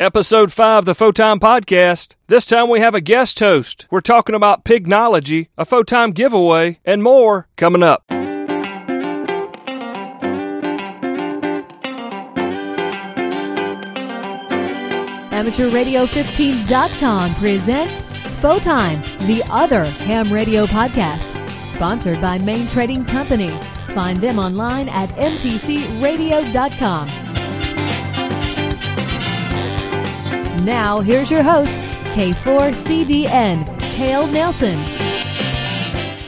Episode 5, the Photime Podcast. This time we have a guest host. We're talking about pignology, a Photime giveaway, and more coming up. AmateurRadio15.com presents Photime, the other ham radio podcast, sponsored by Main Trading Company. Find them online at mtcradio.com. Now, here's your host, K4CDN, Cale Nelson.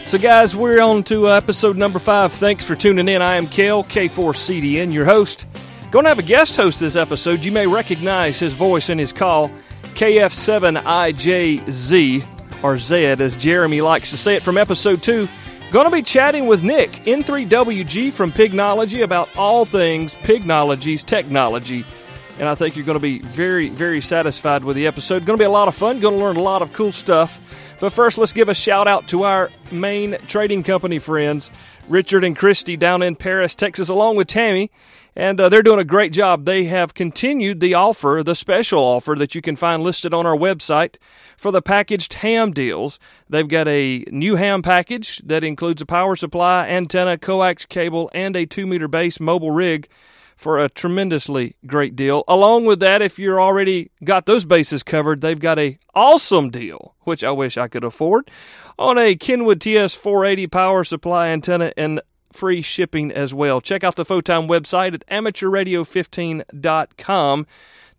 So, guys, we're on to uh, episode number five. Thanks for tuning in. I am Cale, K4CDN, your host. Going to have a guest host this episode. You may recognize his voice in his call, KF7IJZ, or Z, as Jeremy likes to say it from episode two. Going to be chatting with Nick, N3WG from Pignology, about all things Pignology's technology. And I think you're going to be very, very satisfied with the episode. Going to be a lot of fun. Going to learn a lot of cool stuff. But first, let's give a shout out to our main trading company friends, Richard and Christy down in Paris, Texas, along with Tammy. And uh, they're doing a great job. They have continued the offer, the special offer that you can find listed on our website for the packaged ham deals. They've got a new ham package that includes a power supply, antenna, coax cable, and a two meter base mobile rig for a tremendously great deal. Along with that, if you're already got those bases covered, they've got a awesome deal, which I wish I could afford, on a Kenwood TS 480 power supply antenna and free shipping as well. Check out the Photime website at amateurradio15.com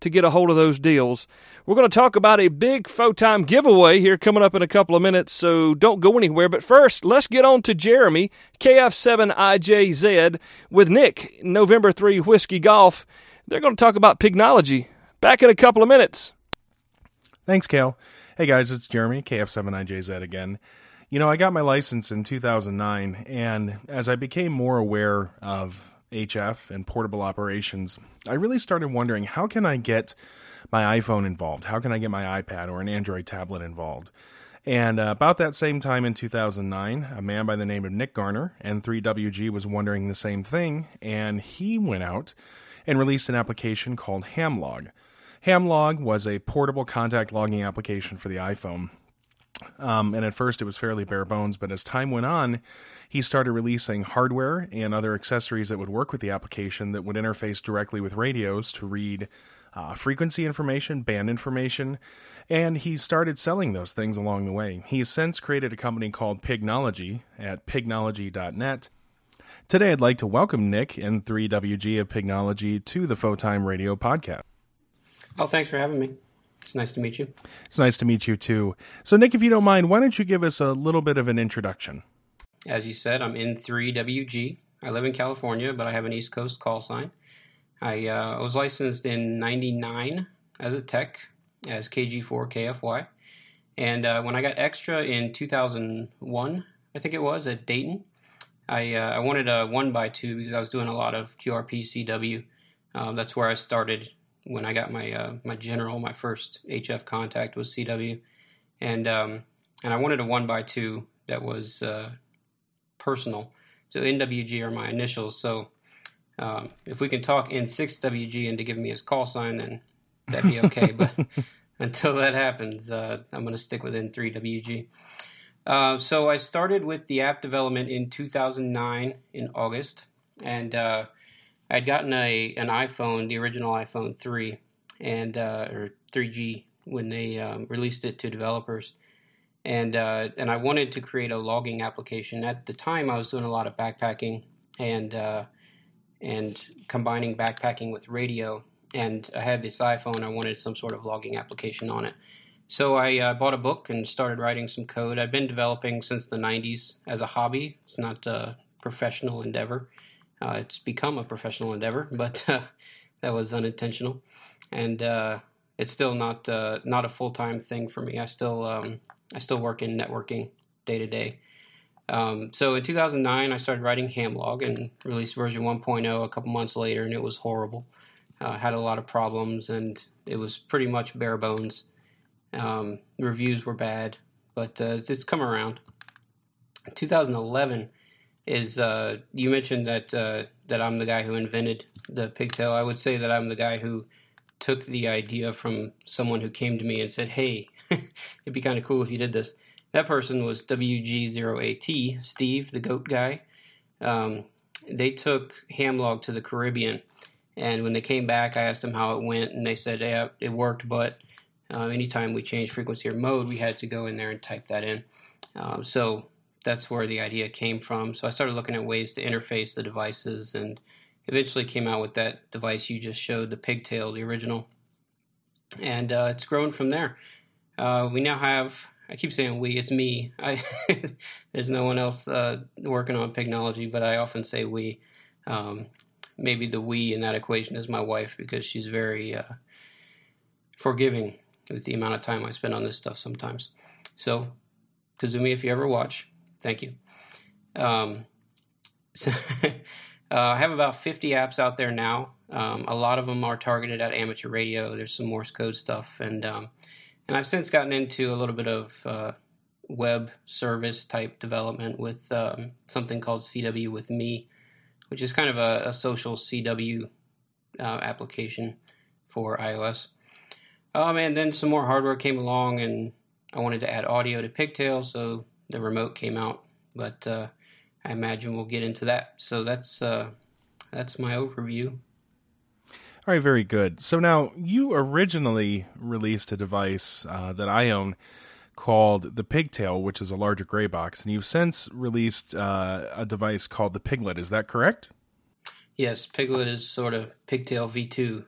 to get a hold of those deals. We're going to talk about a big Photime giveaway here coming up in a couple of minutes, so don't go anywhere. But first, let's get on to Jeremy, KF7IJZ, with Nick, November 3 Whiskey Golf. They're going to talk about pignology. Back in a couple of minutes. Thanks, Cale. Hey guys, it's Jeremy, KF7IJZ again. You know, I got my license in 2009, and as I became more aware of HF and portable operations, I really started wondering how can I get my iPhone involved? How can I get my iPad or an Android tablet involved? And uh, about that same time in 2009, a man by the name of Nick Garner, N3WG, was wondering the same thing, and he went out and released an application called Hamlog. Hamlog was a portable contact logging application for the iPhone. Um, and at first it was fairly bare bones, but as time went on, he started releasing hardware and other accessories that would work with the application that would interface directly with radios to read uh, frequency information, band information, and he started selling those things along the way. He has since created a company called Pignology at pignology.net. Today, I'd like to welcome Nick N3WG of Pignology to the Photime Radio podcast. Oh, thanks for having me. It's nice to meet you. It's nice to meet you too. So, Nick, if you don't mind, why don't you give us a little bit of an introduction? As you said, I'm N3WG. I live in California, but I have an East Coast call sign. I uh, was licensed in 99 as a tech, as KG4KFY. And uh, when I got extra in 2001, I think it was, at Dayton, I, uh, I wanted a 1x2 because I was doing a lot of QRP CW. Um, that's where I started when I got my uh, my general, my first HF contact was CW, and um, and I wanted a one by two that was uh, personal. So NWG are my initials. So um, if we can talk N6WG into giving me his call sign, then that'd be okay. but until that happens, uh, I'm going to stick with N3WG. Uh, so I started with the app development in 2009 in August, and uh, I'd gotten a an iPhone, the original iPhone three, and uh, or 3G when they um, released it to developers, and uh, and I wanted to create a logging application. At the time, I was doing a lot of backpacking and uh, and combining backpacking with radio. And I had this iPhone. I wanted some sort of logging application on it. So I uh, bought a book and started writing some code. I've been developing since the 90s as a hobby. It's not a professional endeavor. Uh, it's become a professional endeavor, but uh, that was unintentional, and uh, it's still not uh, not a full time thing for me. I still um, I still work in networking day to day. So in 2009, I started writing Hamlog and released version 1.0 a couple months later, and it was horrible. Uh, had a lot of problems, and it was pretty much bare bones. Um, reviews were bad, but uh, it's come around. 2011 is uh, you mentioned that uh, that I'm the guy who invented the pigtail. I would say that I'm the guy who took the idea from someone who came to me and said, "Hey, it'd be kind of cool if you did this." That person was WG0AT, Steve, the goat guy. Um, they took Hamlog to the Caribbean, and when they came back, I asked them how it went, and they said, "Yeah, it worked, but uh, anytime we changed frequency or mode, we had to go in there and type that in." Um, so that's where the idea came from. So I started looking at ways to interface the devices and eventually came out with that device you just showed, the Pigtail, the original. And uh, it's grown from there. Uh, we now have, I keep saying we, it's me. I, there's no one else uh, working on Pignology, but I often say we. Um, maybe the we in that equation is my wife because she's very uh, forgiving with the amount of time I spend on this stuff sometimes. So, Kazumi, if you ever watch, Thank you. Um, so uh, I have about 50 apps out there now. Um, a lot of them are targeted at amateur radio. There's some Morse code stuff, and um, and I've since gotten into a little bit of uh, web service type development with um, something called CW with Me, which is kind of a, a social CW uh, application for iOS. Um, and then some more hardware came along, and I wanted to add audio to Pigtail, so the remote came out, but uh, I imagine we'll get into that. So that's uh, that's my overview. All right, very good. So now you originally released a device uh, that I own called the Pigtail, which is a larger gray box, and you've since released uh, a device called the Piglet. Is that correct? Yes, Piglet is sort of Pigtail V2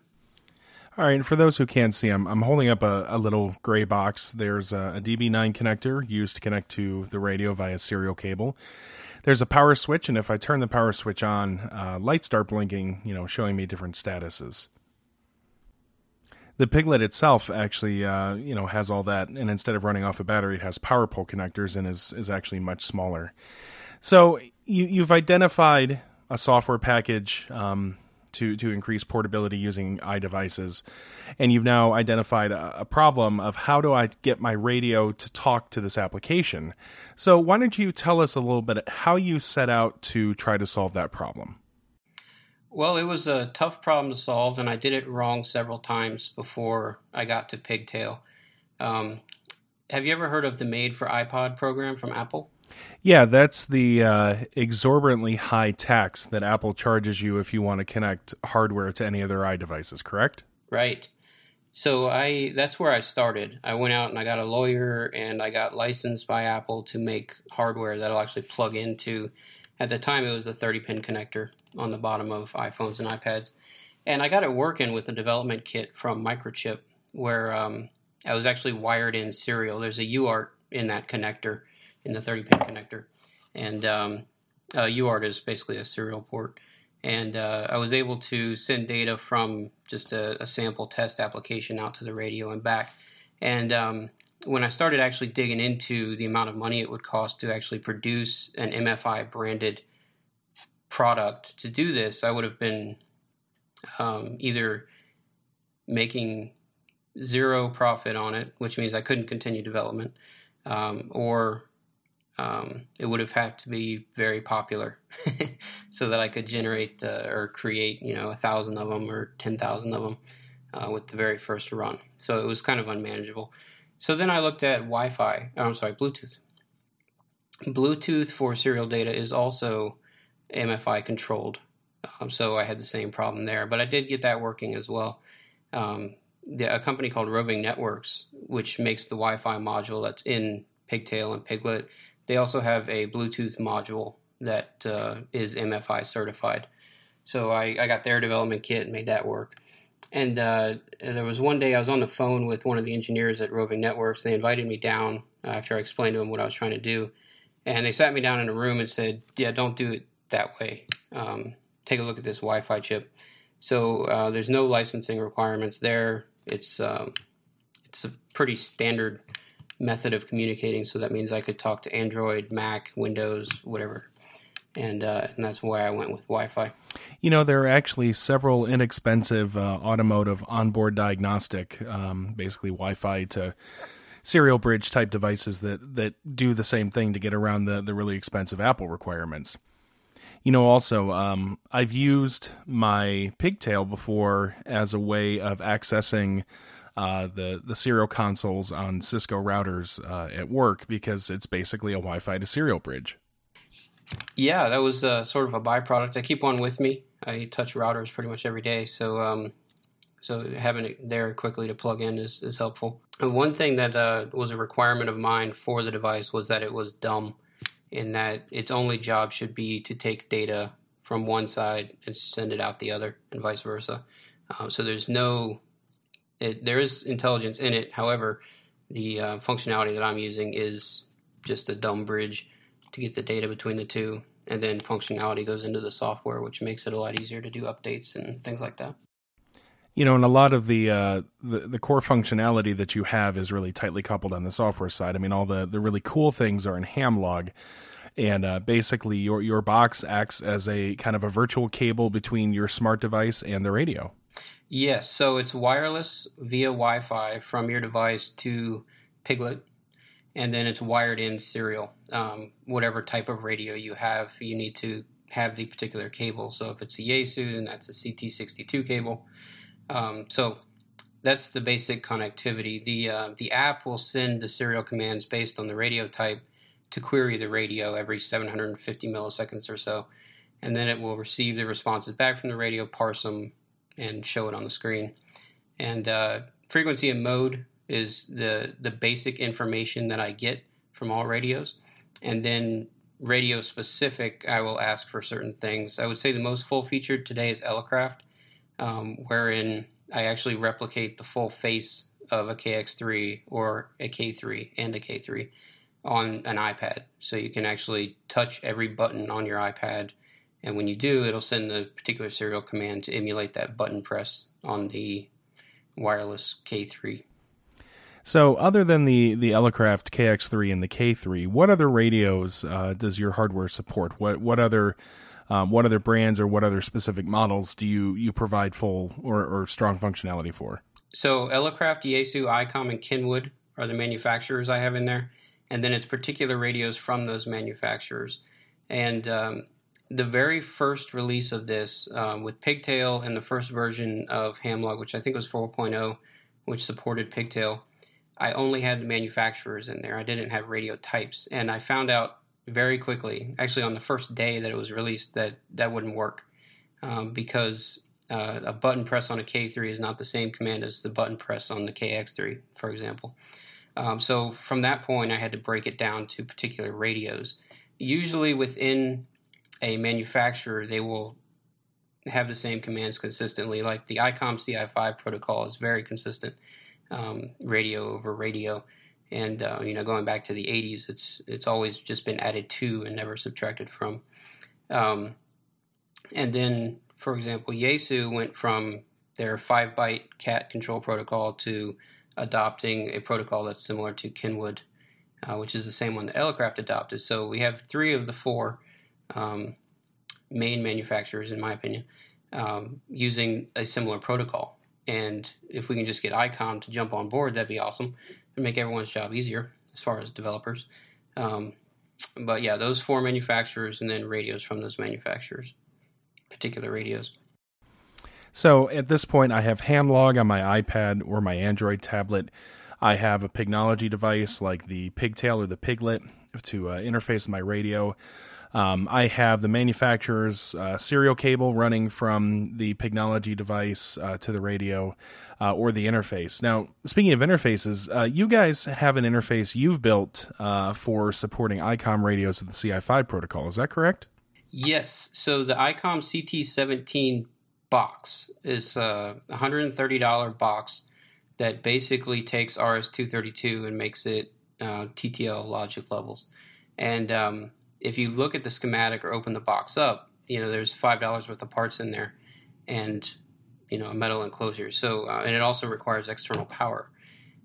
all right, and for those who can't see, I'm, I'm holding up a, a little gray box. There's a, a, DB9 connector used to connect to the radio via serial cable. There's a power switch, and if I turn the power switch on, uh, lights start blinking, you know, showing me different statuses. The Piglet itself actually, uh, you know, has all that, and instead of running off a battery, it has power pole connectors and is is actually much smaller. So you, you've identified a software package. Um, to to increase portability using iDevices, and you've now identified a, a, problem of how do I get my radio to talk to this application. So why don't you tell us a little bit how you set out to try to solve that problem? Well, it was a tough problem to solve, and I did it wrong several times before I got to Pigtail. Um, have you ever heard of the Made for iPod program from Apple? Yeah, that's the uh, exorbitantly high tax that Apple charges you if you want to connect hardware to any of their iDevices, correct? Right. So I that's where I started. I went out and I got a lawyer and I got licensed by Apple to make hardware that'll actually plug into at the time it was the 30 pin connector on the bottom of iPhones and iPads. And I got it working with a development kit from Microchip where um, I was actually wired in serial. There's a UART in that connector in the 30 pin connector. And um, uh, UART is basically a serial port. And uh, I was able to send data from just a, a, sample test application out to the radio and back. And um, when I started actually digging into the amount of money it would cost to actually produce an MFI branded product to do this, I would have been um, either making zero profit on it, which means I couldn't continue development, um, or um, it would have had to be very popular so that I could generate uh, or create, you know, a thousand of them or ten thousand of them uh, with the very first run. So it was kind of unmanageable. So then I looked at Wi-Fi. Oh, I'm sorry, Bluetooth. Bluetooth for serial data is also MFI controlled, um, so I had the same problem there. But I did get that working as well. Um, the, a company called Roving Networks, which makes the Wi-Fi module that's in Pigtail and Piglet they also have a Bluetooth module that uh, is MFI certified. So I, I, got their development kit and made that work. And uh, there was one day I was on the phone with one of the engineers at Roving Networks. They invited me down after I explained to them what I was trying to do. And they sat me down in a room and said, Yeah, don't do it that way. Um, take a look at this Wi Fi chip. So uh, there's no licensing requirements there. It's, um, it's a pretty standard method of communicating. So that means I could talk to Android, Mac, Windows, whatever. And, uh, and that's why I went with Wi Fi. You know, there are actually several inexpensive uh, automotive onboard diagnostic, um, basically Wi Fi to serial bridge type devices that, that do the same thing to get around the, the really expensive Apple requirements. You know, also, um, I've used my pigtail before as a way of accessing uh, the the serial consoles on Cisco routers uh, at work because it's basically a Wi-Fi to serial bridge. Yeah, that was uh, sort of a byproduct. I keep one with me. I touch routers pretty much every day, so um, so having it there quickly to plug in is, is helpful. And one thing that uh, was a requirement of mine for the device was that it was dumb, in that its only job should be to take data from one side and send it out the other, and vice versa. Um, so there's no, it, there is intelligence in it. However, the uh, functionality that I'm using is just a dumb bridge to get the data between the two, and then functionality goes into the software, which makes it a lot easier to do updates and things like that. You know, and a lot of the, uh, the the core functionality that you have is really tightly coupled on the software side. I mean, all the the really cool things are in Hamlog, and uh, basically your your box acts as a kind of a virtual cable between your smart device and the radio. Yes, so it's wireless via Wi-Fi from your device to Piglet, and then it's wired in serial. Um, whatever type of radio you have, you need to have the particular cable. So if it's a Yaesu, then that's a CT62 cable. Um, so that's the basic connectivity. The uh, the app will send the serial commands based on the radio type to query the radio every 750 milliseconds or so, and then it will receive the responses back from the radio, parse them, and show it on the screen. And uh, frequency and mode is the the basic information that I get from all radios, and then radio specific, I will ask for certain things. I would say the most full featured today is Elecraft um, wherein I actually replicate the full face of a KX3 or a K3 and a K3 on an iPad. So you can actually touch every button on your iPad, and when you do, it'll send the particular serial command to emulate that button press on the wireless K3. So, other than the the Elecraft KX3 and the K3, what other radios uh, does your hardware support? What what other um, what other brands or what other specific models do you you provide full or, or strong functionality for? So Elecraft, Yaesu, ICOM, and Kenwood are the manufacturers I have in there, and then it's particular radios from those manufacturers. And um, the very first release of this um, with Pigtail and the first version of Hamlog, which I think was 4.0, which supported Pigtail, I only had the manufacturers in there. I didn't have radio types, and I found out very quickly, actually on the first day that it was released, that that wouldn't work um, because uh, a button press on a K3 is not the same command as the button press on the KX3, for example. Um, so from that point, I had to break it down to particular radios. Usually within a manufacturer, they will have the same commands consistently. Like the ICOM CI5 protocol is very consistent, um, radio over radio. And uh, you know going back to the 80s it's it's always just been added to and never subtracted from. Um, and then for example yaesu went from their 5 byte cat control protocol to adopting a protocol that's similar to kenwood uh, which is the same one that elecraft adopted. So we have three of the four um, main manufacturers in my opinion um, using a similar protocol and if we can just get ICOM to jump on board, that'd be awesome and make everyone's job easier as far as developers. Um, but yeah, those four manufacturers and then radios from those manufacturers, particular radios. So at this point, I have Hamlog on my iPad or my Android tablet. I have a Pignology device like the Pigtail or the Piglet to uh, interface my radio. Um, I have the manufacturer's uh, serial cable running from the Pignology device uh, to the radio uh, or the interface. Now, speaking of interfaces, uh, you guys have an interface you've built uh, for supporting ICOM radios with the CI5 protocol. Is that correct? Yes. So the ICOM CT17 box is a $130 box that basically takes RS-232 and makes it uh, TTL logic levels. And um, if you look at the schematic or open the box up, you know there's five dollars worth of parts in there, and you know a metal enclosure. So uh, and it also requires external power.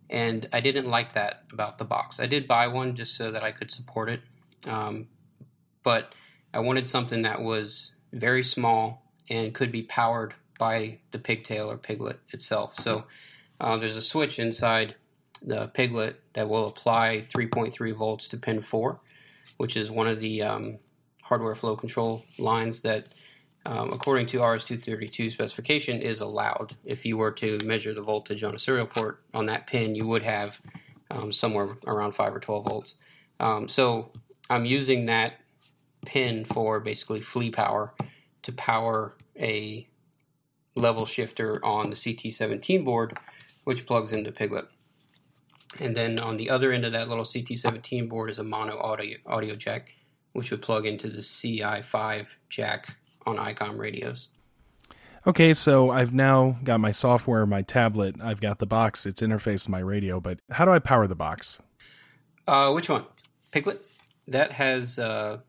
And I didn't like that about the box. I did buy one just so that I could support it, um, but I wanted something that was very small and could be powered by the pigtail or piglet itself. So uh, there's a switch inside the piglet that will apply 3.3 volts to pin 4 which is one of the um, hardware flow control lines that, um, according to RS-232 specification, is allowed. If you were to measure the voltage on a serial port on that pin, you would have um, somewhere around 5 or 12 volts. Um, so I'm using that pin for basically flea power to power a level shifter on the CT17 board, which plugs into Piglet. And then on the other end of that little CT17 board is a mono audio, audio jack, which would plug into the CI5 jack on ICOM radios. Okay, so I've now got my software, my tablet, I've got the box, it's interfaced to my radio, but how do I power the box? Uh, which one? Piglet? That has uh,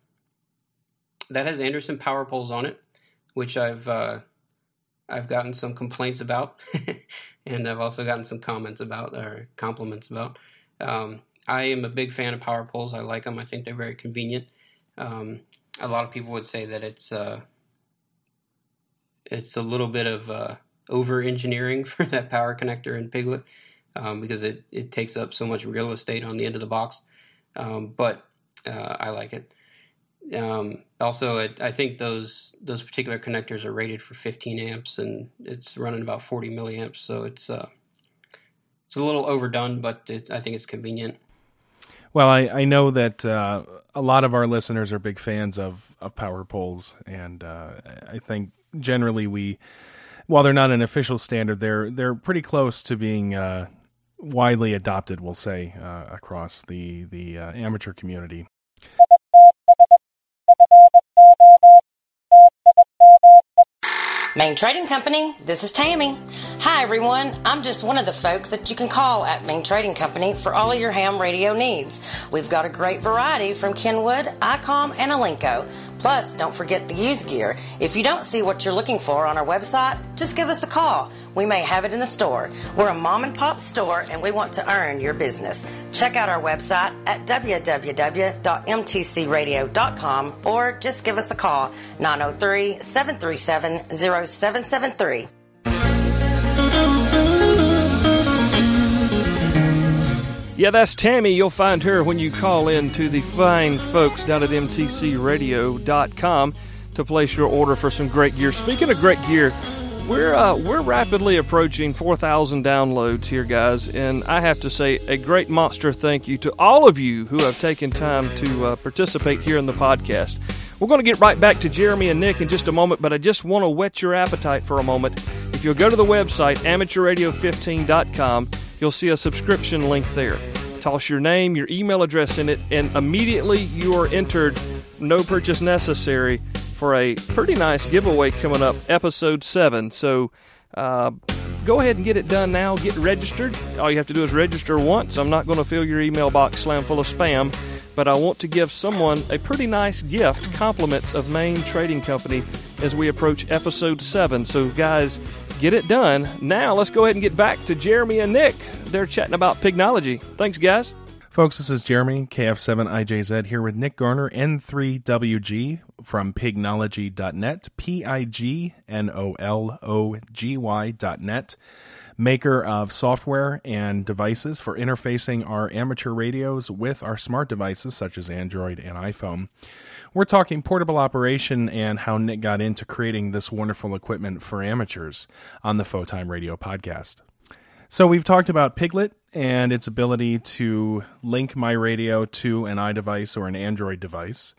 that has Anderson power poles on it, which I've uh, I've gotten some complaints about, and I've also gotten some comments about or compliments about. Um, I am a big fan of power poles. I like them. I think they're very convenient. Um, a lot of people would say that it's uh, it's a little bit of uh, over engineering for that power connector in Piglet um, because it, it takes up so much real estate on the end of the box. Um, but uh, I like it. Also, it, I think those those particular connectors are rated for 15 amps, and it's running about 40 milliamps. So it's uh, it's a little overdone, but it, I think it's convenient. Well, I, I know that uh, a lot of our listeners are big fans of, of power poles, and uh, I think generally we, while they're not an official standard, they're they're pretty close to being uh, widely adopted. We'll say uh, across the the uh, amateur community. Main Trading Company, this is Tammy. Hi everyone, I'm just one of the folks that you can call at Main Trading Company for all of your ham radio needs. We've got a great variety from Kenwood, ICOM, and Alinco. Plus, don't forget the used gear. If you don't see what you're looking for on our website, just give us a call. We may have it in the store. We're a mom and pop store and we want to earn your business. Check out our website at www.mtcradio.com or just give us a call 903 737 0773. Yeah, that's Tammy. You'll find her when you call in to the fine folks down at mtcradio.com to place your order for some great gear. Speaking of great gear, we're uh, we're rapidly approaching 4,000 downloads here, guys, and I have to say a great monster thank you to all of you who have taken time to uh, participate here in the podcast. We're going to get right back to Jeremy and Nick in just a moment, but I just want to whet your appetite for a moment. If you'll go to the website amateurradio15.com, you'll see a subscription link there. Toss your name, your email address in it, and immediately you are entered, no purchase necessary, for a pretty nice giveaway coming up, episode 7. So uh, go ahead and get it done now. Get registered. All you have to do is register once. I'm not going to fill your email box slam full of spam, but I want to give someone a pretty nice gift compliments of Main Trading Company as we approach episode 7. So, guys, get it done. Now, let's go ahead and get back to Jeremy and Nick. They're chatting about Pignology. Thanks, guys. Folks, this is Jeremy, KF7IJZ, here with Nick Garner, N3WG from pignology.net, P I G N O L O G Y.net, maker of software and devices for interfacing our amateur radios with our smart devices such as Android and iPhone. We're talking portable operation and how Nick got into creating this wonderful equipment for amateurs on the Photime Radio podcast. So we've talked about Piglet and its ability to link my radio to an iDevice or an Android device.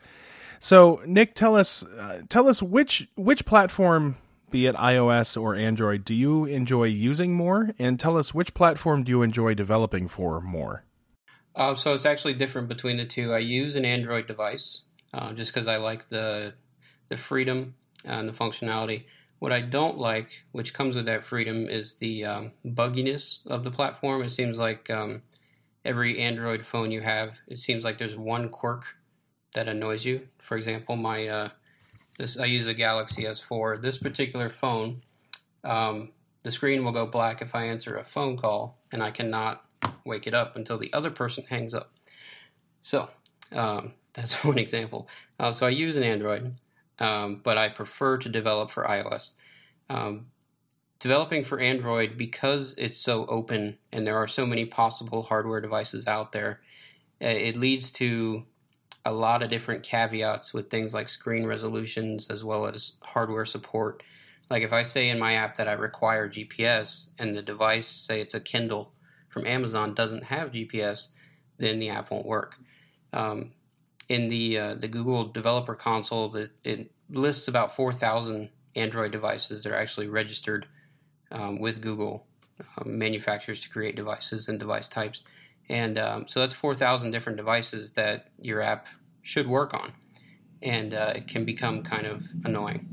So Nick, tell us uh, tell us which which platform, be it iOS or Android, do you enjoy using more, and tell us which platform do you enjoy developing for more. Uh, so it's actually different between the two. I use an Android device uh, just because I like the the freedom and the functionality. What I don't like, which comes with that freedom, is the um, bugginess of the platform. It seems like um, every Android phone you have, it seems like there's one quirk that annoys you. For example, my uh, this I use a Galaxy S4. This particular phone, um, the screen will go black if I answer a phone call, and I cannot wake it up until the other person hangs up. So um, that's one example. Uh, so I use an Android um, but I prefer to develop for iOS. Um, developing for Android, because it's so open and there are so many possible hardware devices out there, uh, it leads to a lot of different caveats with things like screen resolutions as well as hardware support. Like if I say in my app that I require GPS and the device, say it's a Kindle from Amazon, doesn't have GPS, then the app won't work. Um, in the uh, the Google Developer Console, it, it lists about 4,000 Android devices that are actually registered um, with Google um, manufacturers to create devices and device types. And um, so that's 4,000 different devices that your app should work on. And uh, it can become kind of annoying.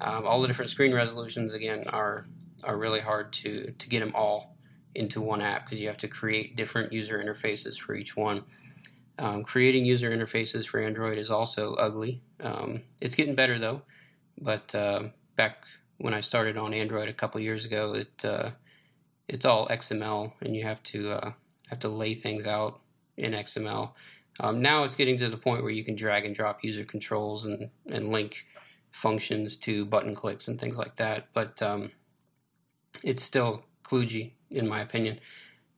Um, all the different screen resolutions, again, are, are really hard to, to get them all into one app because you have to create different user interfaces for each one. Um, creating user interfaces for Android is also ugly. Um, it's getting better though, but uh, back when I started on Android a couple years ago, it uh, it's all XML, and you have to uh, have to lay things out in XML. Um, now it's getting to the point where you can drag and drop user controls and, and link functions to button clicks and things like that, but um, it's still kludgy in my opinion.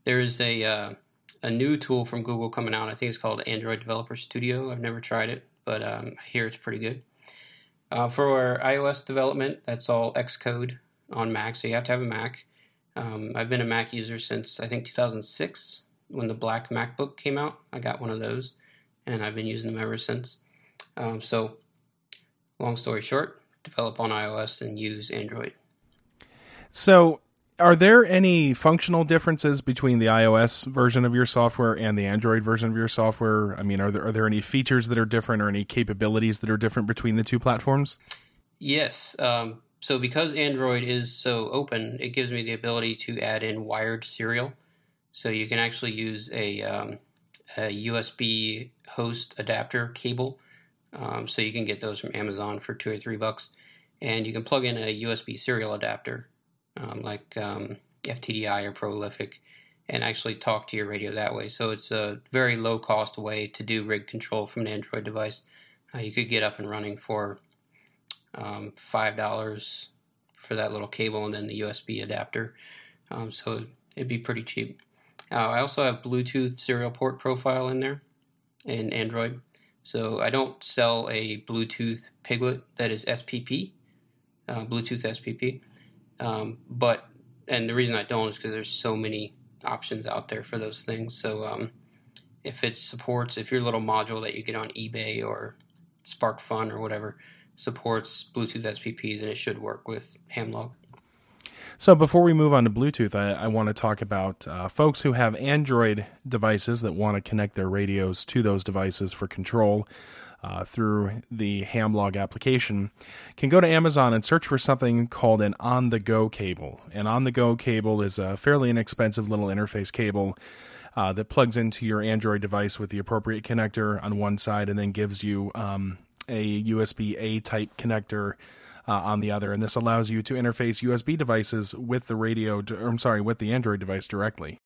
There is a uh, a new tool from Google coming out. I think it's called Android Developer Studio. I've never tried it, but um, I hear it's pretty good. Uh, for iOS development, that's all Xcode on Mac, so you have to have a Mac. Um, I've been a Mac user since I think 2006 when the black MacBook came out. I got one of those, and I've been using them ever since. Um, so, long story short, develop on iOS and use Android. So, are there any functional differences between the iOS version of your software and the Android version of your software? I mean, are there are there any features that are different or any capabilities that are different between the two platforms? Yes. Um, so because Android is so open, it gives me the ability to add in wired serial. So you can actually use a, um, a USB host adapter cable. Um, so you can get those from Amazon for two or three bucks, and you can plug in a USB serial adapter um, like um, FTDI or Prolific, and actually talk to your radio that way. So it's a very low cost way to do rig control from an Android device. Uh, you could get up and running for um, five dollars for that little cable and then the USB adapter. Um, so it'd be pretty cheap. Uh, I also have Bluetooth serial port profile in there in Android. So I don't sell a Bluetooth piglet that is SPP, uh, Bluetooth SPP. Um, but and the reason I don't is because there's so many options out there for those things. So um, if it supports, if your little module that you get on eBay or SparkFun or whatever supports Bluetooth SPP, then it should work with Hamlog. So before we move on to Bluetooth, I, I want to talk about uh, folks who have Android devices that want to connect their radios to those devices for control uh, through the Hamlog application can go to Amazon and search for something called an on the go cable. An on the go cable is a fairly inexpensive little interface cable. Uh, that plugs into your Android device with the appropriate connector on one side and then gives you um, a USB A type connector uh, on the other. And this allows you to interface USB devices with the radio, I'm sorry, with the Android device directly.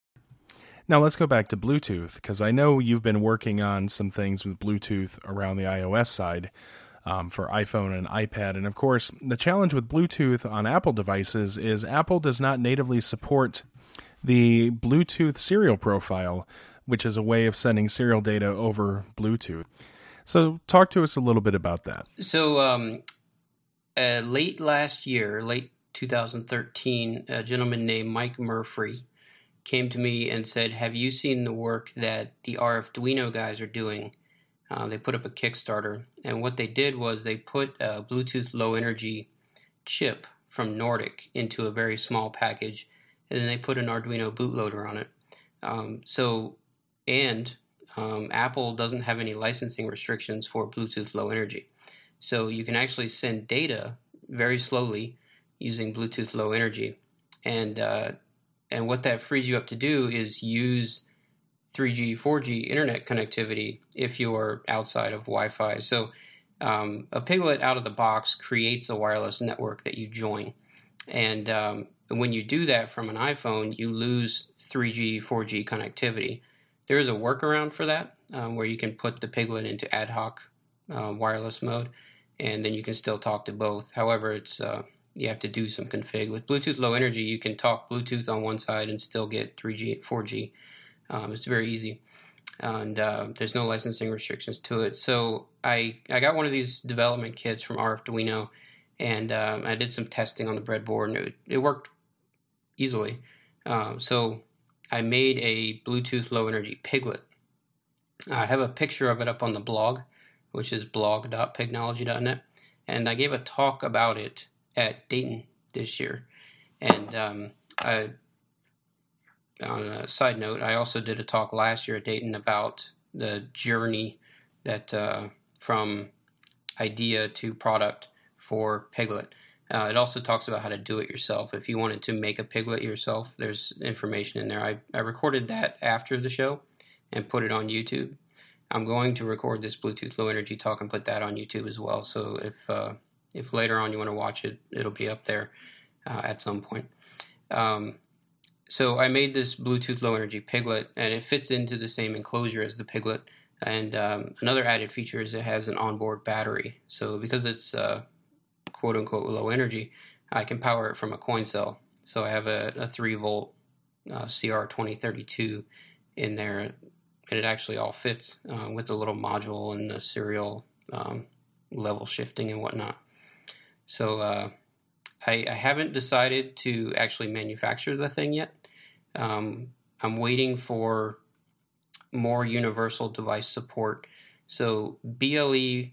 Now let's go back to Bluetooth because I know you've been working on some things with Bluetooth around the iOS side um, for iPhone and iPad. And of course, the challenge with Bluetooth on Apple devices is Apple does not natively support the Bluetooth serial profile, which is a way of sending serial data over Bluetooth. So, talk to us a little bit about that. So, um, uh, late last year, late 2013, a gentleman named Mike Murphy came to me and said, Have you seen the work that the Arduino guys are doing? Uh, they put up a Kickstarter, and what they did was they put a Bluetooth low energy chip from Nordic into a very small package, and then they put an Arduino bootloader on it. Um, so, and um, Apple doesn't have any licensing restrictions for Bluetooth low energy. So you can actually send data very slowly using Bluetooth low energy. And uh, and what that frees you up to do is use 3G, 4G internet connectivity if you're outside of Wi Fi. So um, a Piglet out of the box creates a wireless network that you join. And um, when you do that from an iPhone, you lose 3G, 4G connectivity. There is a workaround for that um, where you can put the Piglet into ad hoc uh, wireless mode, and then you can still talk to both. However, it's uh, you have to do some config. With Bluetooth Low Energy, you can talk Bluetooth on one side and still get 3G, 4G. Um, it's very easy. and uh, there's no licensing restrictions to it. So I I got one of these development kits from Arduino, and um, I did some testing on the breadboard, and it, it worked easily. Um, so I made a Bluetooth low energy piglet. I have a picture of it up on the blog, which is blog.pignology.net, and I gave a talk about it at Dayton this year. And um, I on a side note, I also did a talk last year at Dayton about the journey that uh, from idea to product for Piglet. Uh, it also talks about how to do it yourself. If you wanted to make a Piglet yourself, there's information in there. I, I recorded that after the show and put it on YouTube. I'm going to record this Bluetooth low energy talk and put that on YouTube as well. So if uh, if later on you want to watch it, it'll be up there uh, at some point. Um, so I made this Bluetooth low energy piglet, and it fits into the same enclosure as the piglet. And um, another added feature is it has an onboard battery. So because it's uh, quote unquote low energy, I can power it from a coin cell. So I have a, a 3 volt uh, CR2032 in there, and it actually all fits uh, with the little module and the serial um, level shifting and whatnot. So uh, I, I, haven't decided to actually manufacture the thing yet. Um, I'm waiting for more universal device support. So BLE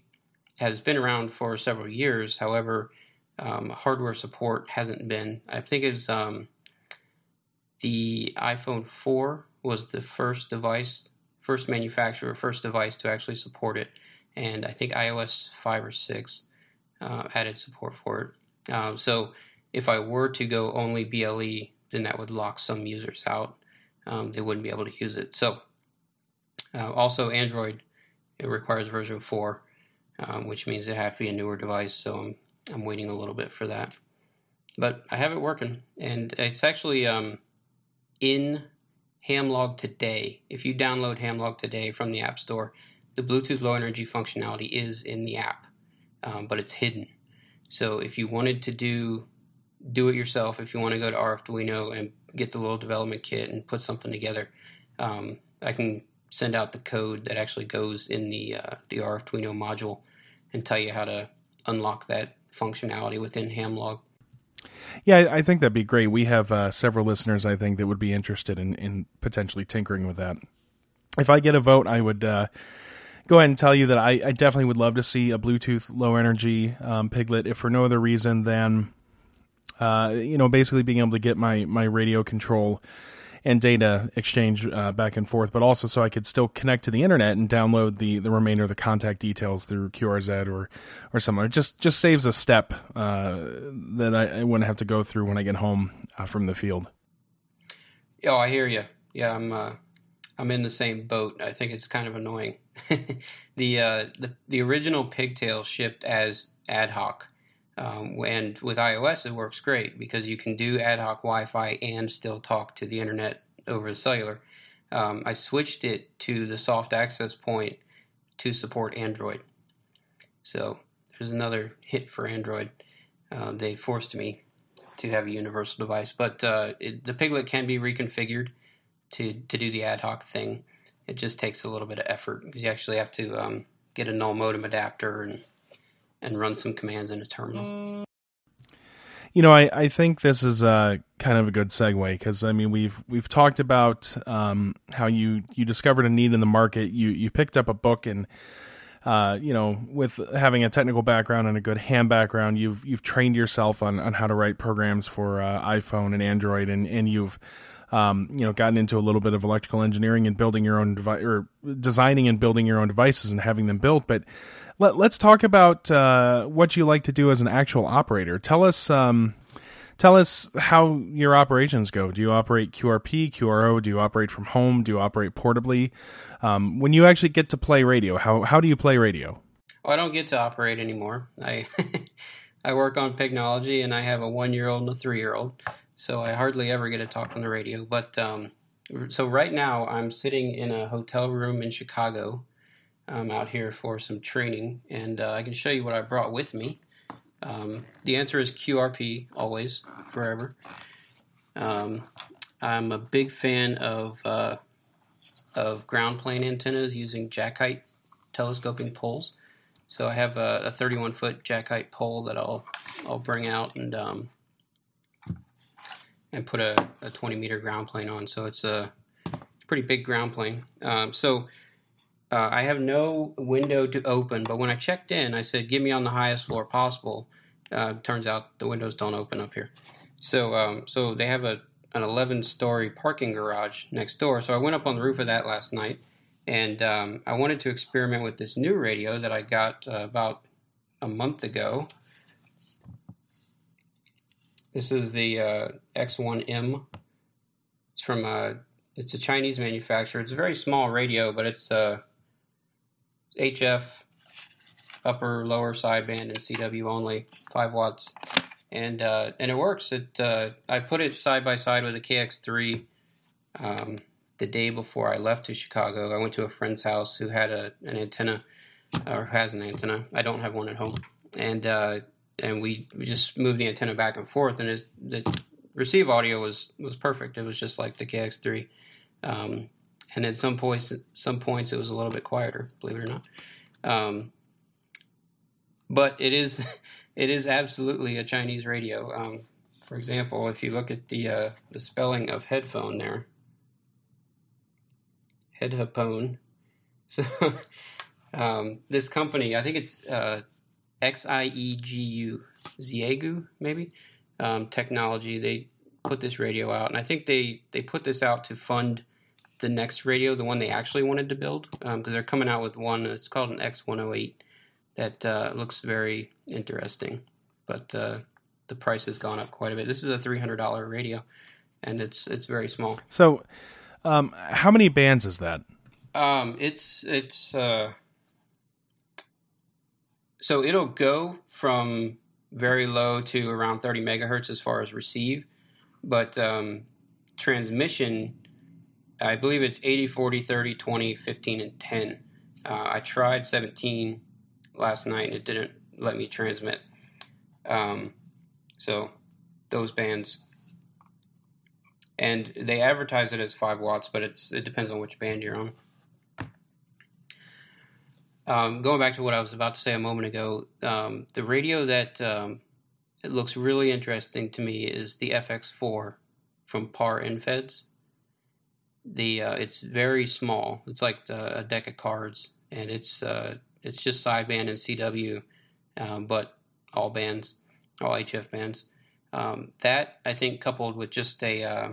has been around for several years. However, um, hardware support hasn't been. I think it's um, the iPhone 4 was the first device, first manufacturer, first device to actually support it, and I think iOS 5 or 6 uh, added support for it. Um, so if I were to go only BLE, then that would lock some users out. Um, they wouldn't be able to use it. So, uh, also Android, it requires version four, um, which means it has to be a newer device. So I'm I'm waiting a little bit for that. But I have it working, and it's actually um, in Hamlog today. If you download Hamlog today from the App Store, the Bluetooth Low Energy functionality is in the app, um, but it's hidden. So if you wanted to do do it yourself if you want to go to Arduino and get the little development kit and put something together. Um, I can send out the code that actually goes in the uh, the Arduino module and tell you how to unlock that functionality within Hamlog. Yeah, I think that'd be great. We have uh, several listeners, I think, that would be interested in, in potentially tinkering with that. If I get a vote, I would uh, go ahead and tell you that I, I, definitely would love to see a Bluetooth low energy um, piglet, if for no other reason than uh, you know, basically being able to get my my radio control and data exchange uh, back and forth, but also so I could still connect to the internet and download the, the remainder of the contact details through QRZ or or somewhere. It just just saves a step uh, that I, I, wouldn't have to go through when I get home uh, from the field. Oh, I hear you. Yeah, I'm uh, I'm in the same boat. I think it's kind of annoying. the, uh, the the original pigtail shipped as ad hoc um, and with iOS, it works great because you can do ad hoc Wi Fi and still talk to the internet over the cellular. Um, I switched it to the soft access point to support Android. So there's another hit for Android. Uh, they forced me to have a universal device, but uh, it, the Piglet can be reconfigured to, to do the ad hoc thing. It just takes a little bit of effort because you actually have to um, get a null modem adapter and and run some commands in a terminal. You know, I, I think this is a kind of a good segue because I mean we've we've talked about um, how you you discovered a need in the market. You you picked up a book and uh, you know with having a technical background and a good ham background, you've you've trained yourself on, on how to write programs for uh, iPhone and Android, and and you've um, you know, gotten into a little bit of electrical engineering and building your own device or designing and building your own devices and having them built. But let, us talk about uh, what you like to do as an actual operator. Tell us, um, tell us how your operations go. Do you operate QRP, QRO? Do you operate from home? Do you operate portably? Um, when you actually get to play radio, how how do you play radio? Well, I don't get to operate anymore. I I work on Pignology, and I have a one year old and a three year old, so I hardly ever get to talk on the radio. But um, so right now, I'm sitting in a hotel room in Chicago I'm out here for some training, and uh, I can show you what I brought with me. Um, the answer is QRP, always, forever. Um, I'm a big fan of uh, of ground plane antennas using jack height telescoping poles. So I have a, a 31 foot jack height pole that I'll I'll bring out and um, and put a, a 20 meter ground plane on. So it's a pretty big ground plane. Um, so uh, I have no window to open, but when I checked in, I said, "Give me on the highest floor possible." Uh, turns out the windows don't open up here. So um, so they have a an 11 story parking garage next door. So I went up on the roof of that last night, and um, I wanted to experiment with this new radio that I got uh, about a month ago. This is the uh, X1M. It's from a uh, it's a Chinese manufacturer. It's a very small radio, but it's uh, HF upper lower sideband and CW only, five watts, and uh, and it works. It uh, I put it side by side with a KX3. Um, the day before I left to Chicago, I went to a friend's house who had a an antenna or has an antenna. I don't have one at home, and uh, and we, we just moved the antenna back and forth, and the receive audio was was perfect. It was just like the KX3. Um, and at some points, some points it was a little bit quieter, believe it or not. Um, but it is, it is absolutely a Chinese radio. Um, for example, if you look at the uh, the spelling of headphone there, headphone. So um, this company, I think it's uh, X I E G U Xiegu maybe um, technology. They put this radio out, and I think they they put this out to fund the next radio, the one they actually wanted to build, because um, they're coming out with one. It's called an X108 that uh, looks very interesting, but uh, the price has gone up quite a bit. This is a three hundred dollar radio, and it's it's very small. So, um, how many bands is that? Um, it's it's uh, so it'll go from very low to around 30 megahertz as far as receive, but um, transmission, I believe it's 80, 40, 30, 20, 15, and 10. Uh, I tried 17 last night and it didn't let me transmit. Um, so those bands. And they advertise it as 5 watts, but it's it depends on which band you're on. Um, going back to what I was about to say a moment ago, um, the radio that um, it looks really interesting to me is the FX4 from PAR EndFedz. The uh, it's very small. It's like a deck of cards, and it's uh, it's just sideband and CW, um, but all bands, all HF bands. Um, that I think coupled with just a, uh,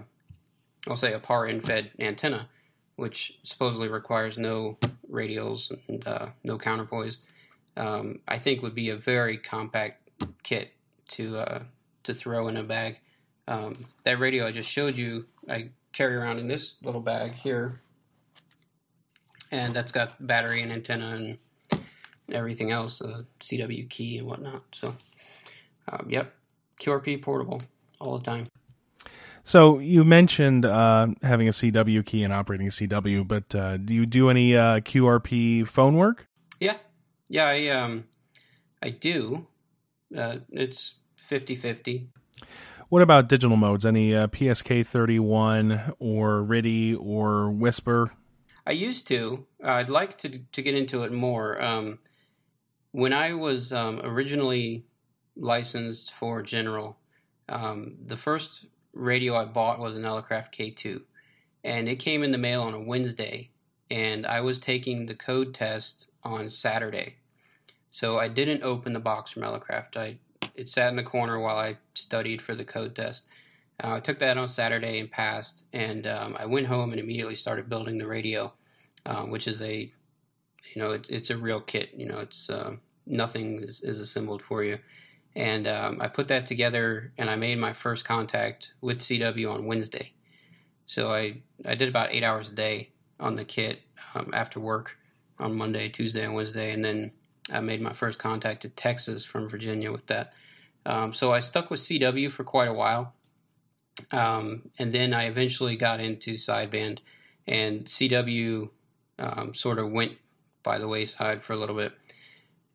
I'll say a PAR EndFed antenna, which supposedly requires no radials and uh, no counterpoise, um, I think would be a very compact kit to uh, to throw in a bag. Um, that radio I just showed you, I carry around in this little bag here, and that's got battery and antenna and everything else, a CW key and whatnot. So, um, yep, QRP portable all the time. So you mentioned uh, having a CW key and operating a CW, but uh, do you do any uh, QRP phone work? Yeah, yeah, I um, I do. Uh, it's 50-50. What about digital modes? Any uh, PSK thirty one or RTTY or WSPR? I used to. I'd like to to get into it more. Um, when I was um, originally licensed for general, um, the first radio I bought was an Elecraft K2, and it came in the mail on a Wednesday, and I was taking the code test on Saturday. So I didn't open the box from Elecraft. I it sat in the corner while I studied for the code test. Uh, I took that on Saturday and passed, and um, I went home and immediately started building the radio, um, which is a, you know, it, it's a real kit. You know, it's uh, nothing is, is assembled for you. And um, I put that together and I made my first contact with CW on Wednesday. So I, I did about eight hours a day on the kit um, after work on Monday, Tuesday, and Wednesday. And then I made my first contact to Texas from Virginia with that. Um, so I stuck with CW for quite a while. Um, and then I eventually got into sideband, and CW um, sort of went by the wayside for a little bit.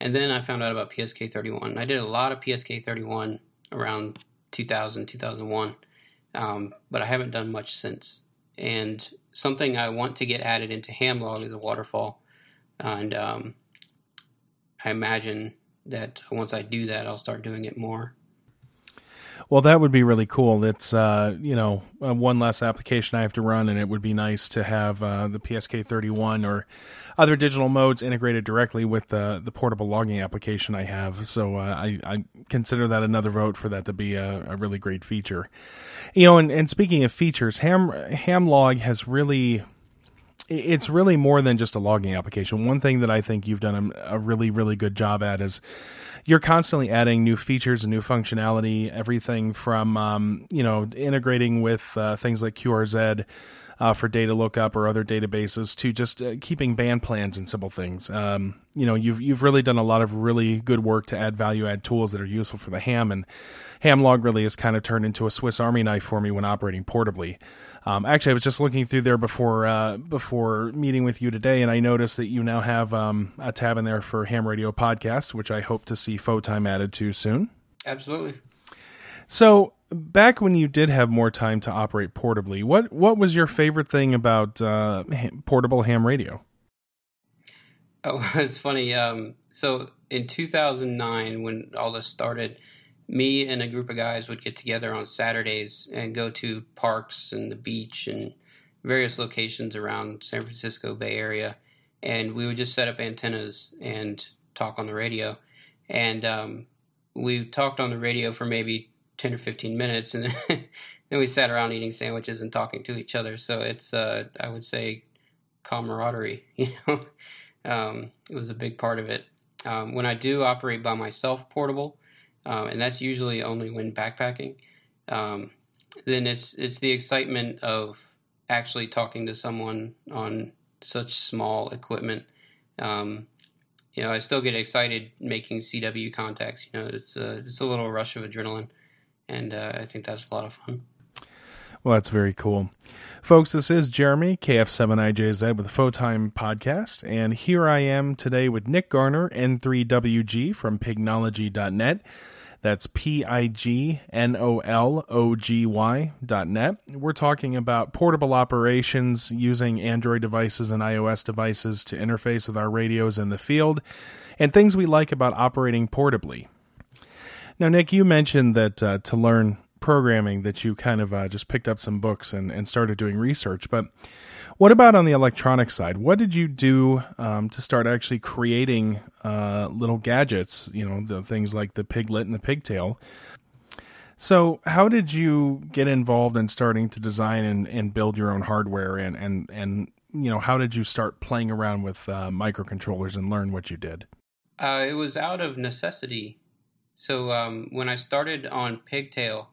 And then I found out about PSK 31. I did a lot of PSK 31 around 2000, 2001, um, but I haven't done much since. And something I want to get added into Hamlog is a waterfall, and um, I imagine that once I do that, I'll start doing it more. Well, that would be really cool. It's uh, you know uh, one less application I have to run, and it would be nice to have uh, the PSK 31 or other digital modes integrated directly with the the portable logging application I have. So uh, I, I consider that another vote for that to be a, a really great feature. You know, and, and speaking of features, Ham Hamlog has really it's really more than just a logging application. One thing that I think you've done a, really, really good job at is you're constantly adding new features and new functionality. Everything from um, you know integrating with uh, things like QRZ. Uh, for data lookup or other databases to just uh, keeping band plans and simple things. Um, you know, you've you've really done a lot of really good work to add value add tools that are useful for the ham, and Hamlog really has kind of turned into a Swiss Army knife for me when operating portably. Um, actually, I was just looking through there before uh, before meeting with you today, and I noticed that you now have um, a tab in there for Ham Radio Podcast, which I hope to see Photime added to soon. Absolutely. So, back when you did have more time to operate portably, what what was your favorite thing about uh, portable ham radio? Oh, it's funny. Um, so in 2009, when all this started, me and a group of guys would get together on Saturdays and go to parks and the beach and various locations around San Francisco Bay Area, and we would just set up antennas and talk on the radio. And um, we talked on the radio for maybe ten or fifteen minutes, and then we sat around eating sandwiches and talking to each other. So it's, uh, I would say, camaraderie. You know, um, it was a big part of it. Um, when I do operate by myself portable, um, and that's usually only when backpacking. Um, then it's it's the excitement of actually talking to someone on such small equipment. Um, you know, I still get excited making CW contacts. You know, it's a it's a little rush of adrenaline, and uh, I think that's a lot of fun. Well, that's very cool. Folks, this is Jeremy, KF7IJZ with the Photime podcast, and here I am today with Nick Garner, N3WG from Pignology.net. That's P I G N O L O G Y dot net. We're talking about portable operations using Android devices and iOS devices to interface with our radios in the field and things we like about operating portably. Now, Nick, you mentioned that uh, to learn programming that you kind of uh, just picked up some books and, and started doing research. But what about on the electronic side? What did you do um, to start actually creating uh, little gadgets? You know, the things like the piglet and the pigtail. So, how did you get involved in starting to design and, and build your own hardware? And, and, and, you know, how did you start playing around with uh, microcontrollers and learn what you did? Uh, it was out of necessity. So, um, when I started on Pigtail,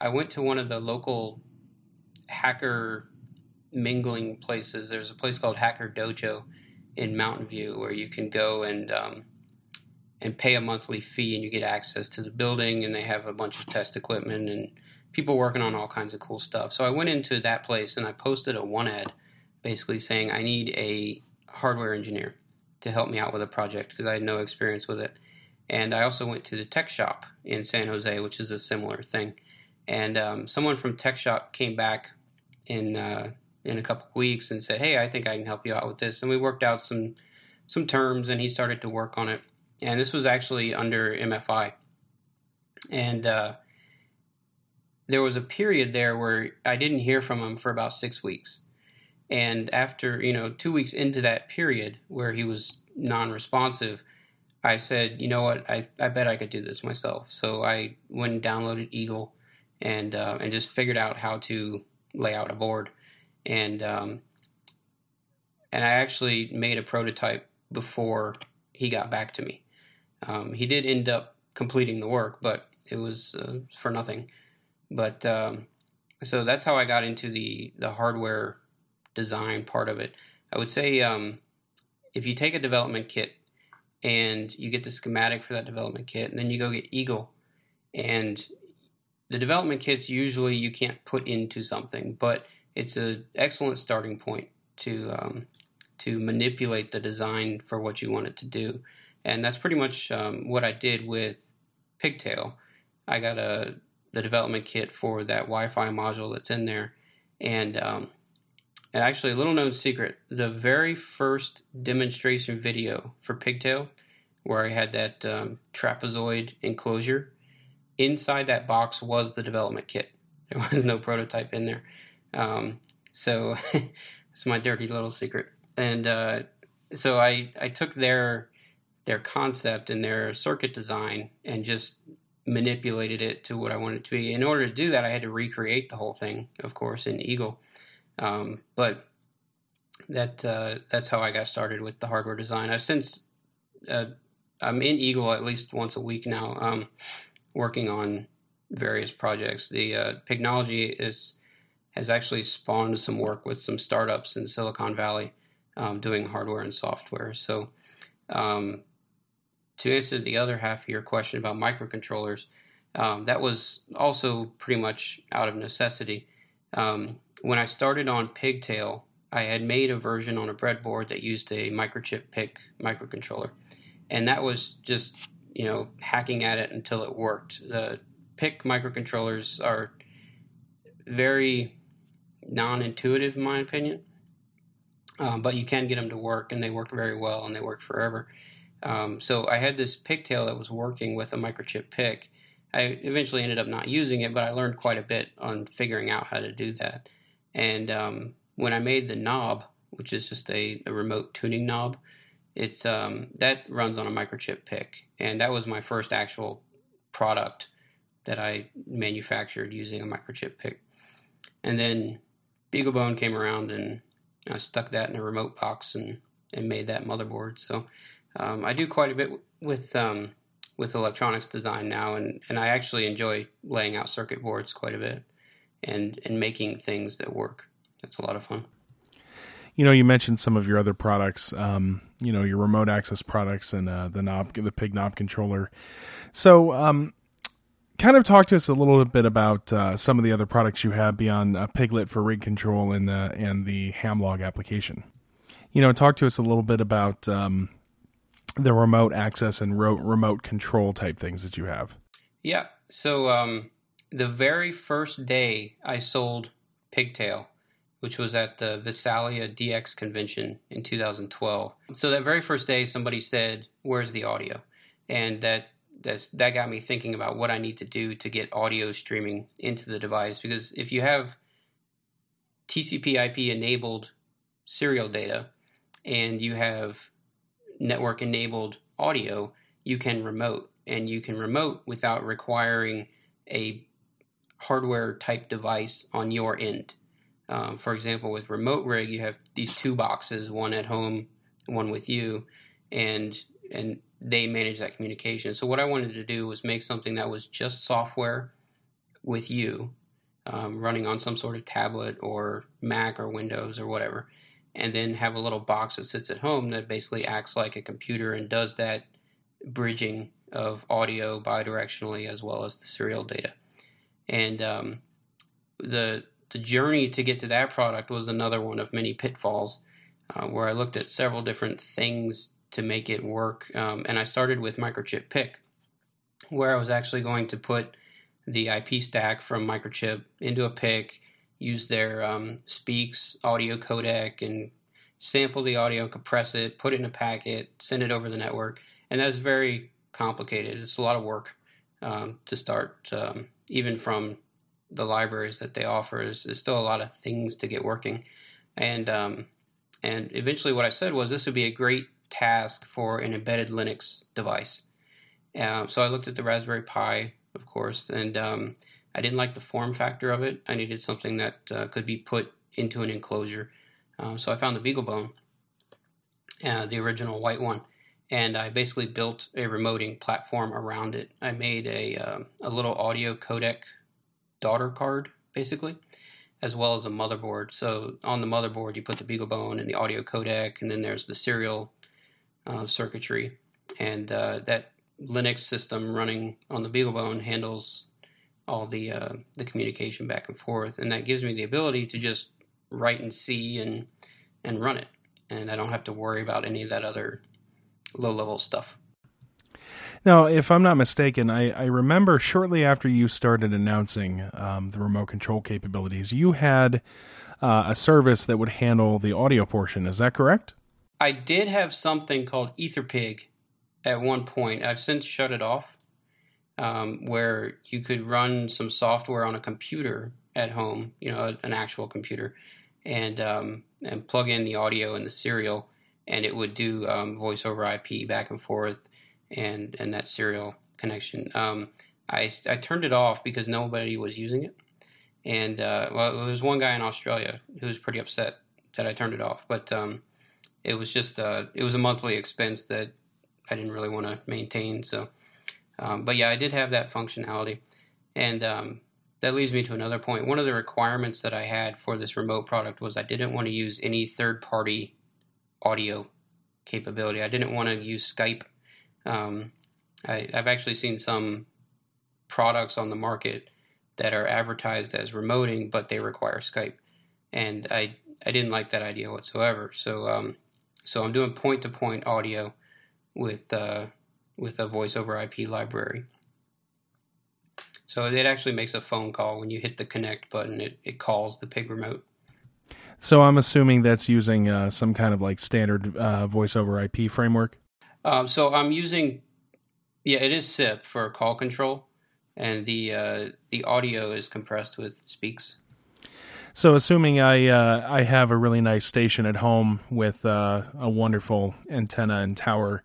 I went to one of the local hacker mingling places. There's a place called Hacker Dojo in Mountain View where you can go and um, and pay a monthly fee and you get access to the building and they have a bunch of test equipment and people working on all kinds of cool stuff. So I went into that place and I posted a one ad basically saying I need a hardware engineer to help me out with a project because I had no experience with it. And I also went to the tech shop in San Jose, which is a similar thing. And um, someone from Tech Shop came back in uh, in a couple weeks and said, "Hey, I think I can help you out with this." And we worked out some some terms, and he started to work on it. And this was actually under MFI, and uh, there was a period there where I didn't hear from him for about six weeks. And after you know two weeks into that period where he was non-responsive, I said, "You know what? I I bet I could do this myself." So I went and downloaded Eagle and uh, and just figured out how to lay out a board, and um, and I actually made a prototype before he got back to me. Um, he did end up completing the work, but it was uh, for nothing. But um, so that's how I got into the the hardware design part of it. I would say um, if you take a development kit and you get the schematic for that development kit, and then you go get Eagle, and the development kits usually you can't put into something, but it's an excellent starting point to um, to manipulate the design for what you want it to do, and that's pretty much um, what I did with Pigtail. I got a the development kit for that Wi-Fi module that's in there, and um, and actually, a little known secret: the very first demonstration video for Pigtail, where I had that um, trapezoid enclosure, inside that box was the development kit. There was no prototype in there. Um, so it's my dirty little secret. And uh, so I, I took their their concept and their circuit design and just manipulated it to what I wanted to be. In order to do that, I had to recreate the whole thing, of course, in Eagle. Um, but that uh, that's how I got started with the hardware design. I've since uh, I'm in Eagle at least once a week now, um, working on various projects. The uh, Pignology is has actually spawned some work with some startups in Silicon Valley um, doing hardware and software. So, um, to answer the other half of your question about microcontrollers, um, that was also pretty much out of necessity. When I started on Pigtail, I had made a version on a breadboard that used a microchip PIC microcontroller, and that was just you know hacking at it until it worked. The PIC microcontrollers are very non-intuitive in my opinion, um, but you can get them to work, and they work very well, and they work forever. Um, so I had this pigtail that was working with a microchip PIC. I eventually ended up not using it, but I learned quite a bit on figuring out how to do that. And um, when I made the knob, which is just a, a remote tuning knob, it's um, that runs on a microchip PIC, and that was my first actual product that I manufactured using a microchip PIC. And then BeagleBone came around, and I stuck that in a remote box and, and made that motherboard. So um, I do quite a bit with um, with electronics design now, and, and I actually enjoy laying out circuit boards quite a bit and and making things that work. It's a lot of fun. You know, you mentioned some of your other products. Um, you know, your remote access products and uh, the knob, the Pig knob controller. So, um, kind of talk to us a little bit about uh, some of the other products you have beyond uh, Piglet for rig control and the and the Hamlog application. You know, talk to us a little bit about um, the remote access and ro- remote control type things that you have. Yeah. So um, the very first day I sold Pigtail, which was at the Visalia DX convention in 2012. So that very first day, somebody said, "Where's the audio?" And that that's, that got me thinking about what I need to do to get audio streaming into the device. Because if you have TCP/IP enabled serial data and you have network enabled audio, you can remote, and you can remote without requiring a hardware type device on your end. Um, for example, with Remote Rig, you have these two boxes, one at home, one with you, and and they manage that communication. So what I wanted to do was make something that was just software with you, um, running on some sort of tablet or Mac or Windows or whatever, and then have a little box that sits at home that basically acts like a computer and does that bridging of audio bidirectionally as well as the serial data. And um, the the journey to get to that product was another one of many pitfalls, uh, where I looked at several different things to make it work. Um, and I started with microchip PIC, where I was actually going to put the IP stack from microchip into a PIC use their um, Speex audio codec and sample the audio, compress it, put it in a packet, send it over the network, and that's very complicated. It's a lot of work um, to start, um, even from the libraries that they offer. Is still a lot of things to get working, and um, and eventually, what I said was this would be a great task for an embedded Linux device. Uh, so I looked at the Raspberry Pi, of course, and um, I didn't like the form factor of it. I needed something that uh, could be put into an enclosure. Um, so I found the BeagleBone, uh, the original white one, and I basically built a remoting platform around it. I made a, uh, a little audio codec daughter card, basically, as well as a motherboard. So on the motherboard, you put the BeagleBone and the audio codec, and then there's the serial uh, circuitry. And uh, that Linux system running on the BeagleBone handles all the uh, the communication back and forth, and that gives me the ability to just write and see and and run it, and I don't have to worry about any of that other low level stuff. Now, if I'm not mistaken, I, I remember shortly after you started announcing um, the remote control capabilities, you had uh, a service that would handle the audio portion. Is that correct? I did have something called EtherPig at one point. I've since shut it off, um, where you could run some software on a computer at home, you know, an actual computer, and um, and plug in the audio and the serial, and it would do um, voice over IP back and forth, and and that serial connection. Um, I I turned it off because nobody was using it, and uh, well, there's one guy in Australia who was pretty upset that I turned it off, but um, it was just uh, it was a monthly expense that I didn't really want to maintain. So, um, but yeah, I did have that functionality, and um, that leads me to another point. One of the requirements that I had for this remote product was I didn't want to use any third party audio capability. I didn't want to use Skype. Um, I, I've actually seen some products on the market that are advertised as remoting, but they require Skype, and I I didn't like that idea whatsoever. So um, so I'm doing point to point audio with uh, with a voice over IP library. So it actually makes a phone call when you hit the connect button. It it calls the pig remote. So I'm assuming that's using uh, some kind of like standard uh, voice over IP framework. Um, so I'm using, yeah, it is SIP for call control, and the uh, the audio is compressed with Speex. So, assuming I uh, I have a really nice station at home with uh, a wonderful antenna and tower,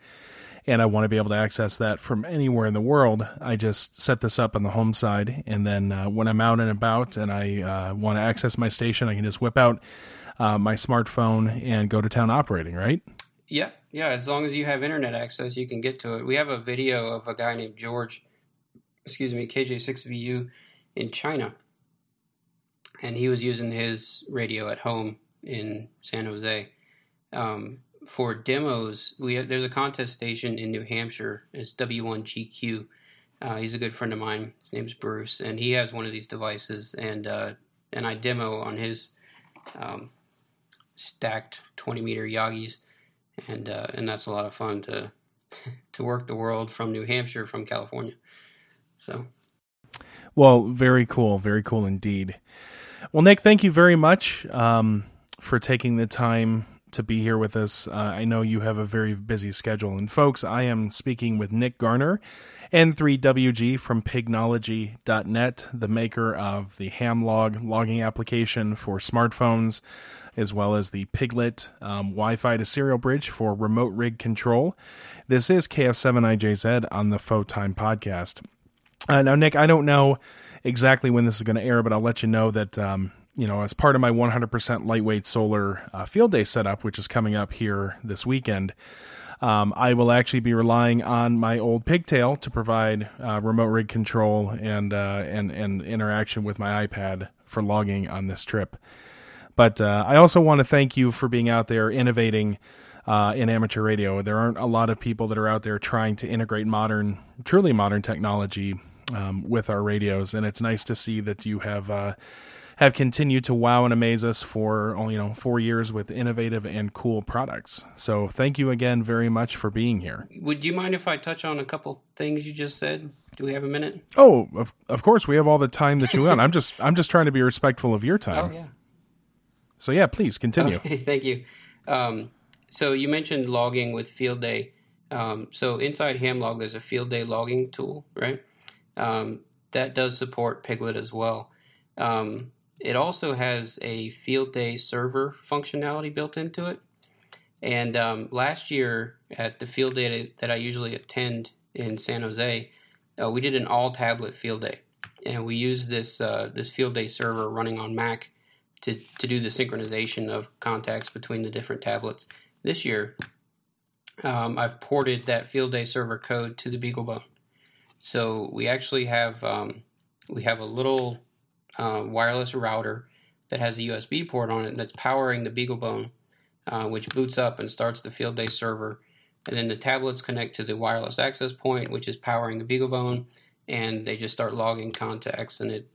and I want to be able to access that from anywhere in the world, I just set this up on the home side, and then uh, when I'm out and about and I uh, want to access my station, I can just whip out uh, my smartphone and go to town operating. Right? Yeah, yeah. As long as you have internet access, you can get to it. We have a video of a guy named George, excuse me, KJ6VU in China and he was using his radio at home in San Jose. Um, for demos, we have, there's a contest station in New Hampshire. It's W1GQ. Uh, he's a good friend of mine. His name's Bruce, and he has one of these devices, and uh, and I demo on his um, stacked 20 meter Yagis, and uh, and that's a lot of fun to to work the world from New Hampshire from California. So, well, very cool, very cool indeed. Well, Nick, thank you very much um, for taking the time to be here with us. Uh, I know you have a very busy schedule. And, folks, I am speaking with Nick Garner, N3WG from Pignology.net, the maker of the Hamlog logging application for smartphones, as well as the Piglet um, Wi Fi to serial bridge for remote rig control. This is KF7IJZ on the Photime podcast. Uh, now, Nick, I don't know exactly when this is going to air, but I'll let you know that um, you know as part of my 100% lightweight solar uh, field day setup, which is coming up here this weekend. Um, I will actually be relying on my old pigtail to provide uh, remote rig control and uh, and and interaction with my iPad for logging on this trip. But uh, I also want to thank you for being out there innovating uh, in amateur radio. There aren't a lot of people that are out there trying to integrate modern, truly modern technology um, with our radios, and it's nice to see that you have uh, have continued to wow and amaze us for oh, you know four years with innovative and cool products. So thank you again very much for being here. Would you mind if I touch on a couple things you just said? Do we have a minute? Oh, of of course we have all the time that you want. I'm just I'm just trying to be respectful of your time. Oh yeah. So yeah, please continue. Okay, thank you. Um, so you mentioned logging with Field Day. Um, so inside Hamlog, there's a Field Day logging tool, right? Um, that does support Piglet as well. Um, it also has a field day server functionality built into it. And um, last year at the field day that I usually attend in San Jose, uh, we did an all tablet field day, and we used this uh, this field day server running on Mac to to do the synchronization of contacts between the different tablets. This year, um, I've ported that field day server code to the BeagleBone. So we actually have um, we have a little uh, wireless router that has a USB port on it that's powering the BeagleBone, uh, which boots up and starts the field day server. And then the tablets connect to the wireless access point, which is powering the BeagleBone, and they just start logging contacts, and it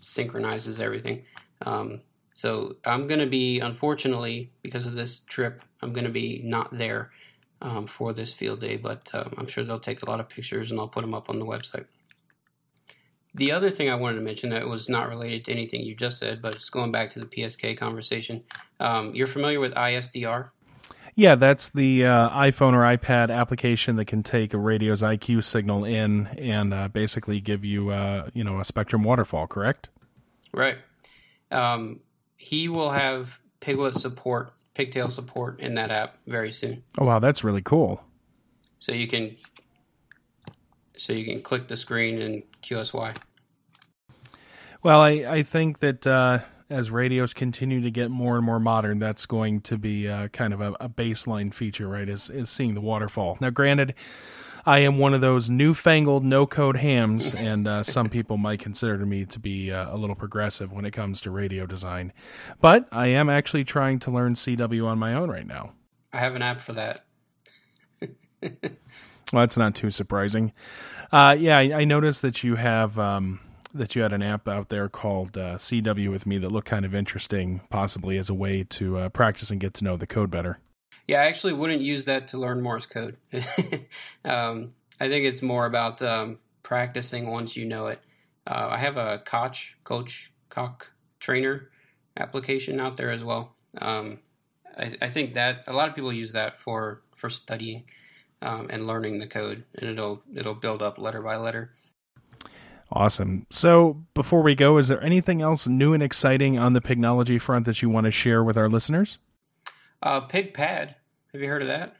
synchronizes everything. Um, so I'm going to be, unfortunately, because of this trip, I'm going to be not there um, for this field day, but um, I'm sure they'll take a lot of pictures and I'll put them up on the website. The other thing I wanted to mention that was not related to anything you just said, but it's going back to the PSK conversation. Um, you're familiar with ISDR? Yeah, that's the uh, iPhone or iPad application that can take a radio's IQ signal in and uh, basically give you, uh, you know, a spectrum waterfall. Correct? Right. Um, he will have Piglet support, Pigtail support in that app very soon. Oh wow, that's really cool. So you can, so you can click the screen and QSY. Well, I, I think that uh, as radios continue to get more and more modern, that's going to be uh, kind of a, a, baseline feature, right? Is is seeing the waterfall. Now, granted, I am one of those newfangled no code hams, and uh, some people might consider me to be uh, a little progressive when it comes to radio design. But I am actually trying to learn CW on my own right now. I have an app for that. well, that's not too surprising. Uh, yeah, I, I, noticed that you have. Um, that you had an app out there called uh, CW with me that looked kind of interesting, possibly as a way to uh, practice and get to know the code better. Yeah, I actually wouldn't use that to learn Morse code. um, I think it's more about um, practicing once you know it. Uh, I have a Koch, Coach, Cock trainer application out there as well. Um, I, I, think that a lot of people use that for for studying um, and learning the code, and it'll it'll build up letter by letter. Awesome. So before we go, is there anything else new and exciting on the Pignology front that you want to share with our listeners? Uh, PigPad. Have you heard of that?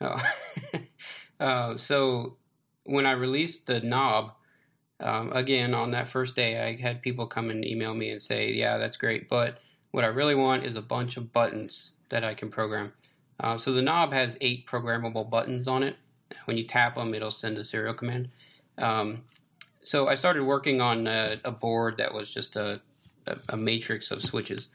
Oh. uh, so when I released the knob, um, again on that first day, I had people come and email me and say, "Yeah, that's great, but what I really want is a bunch of buttons that I can program." Uh, so the knob has eight programmable buttons on it. When you tap them, it'll send a serial command. Um, so I started working on a, a board that was just a, a, a, matrix of switches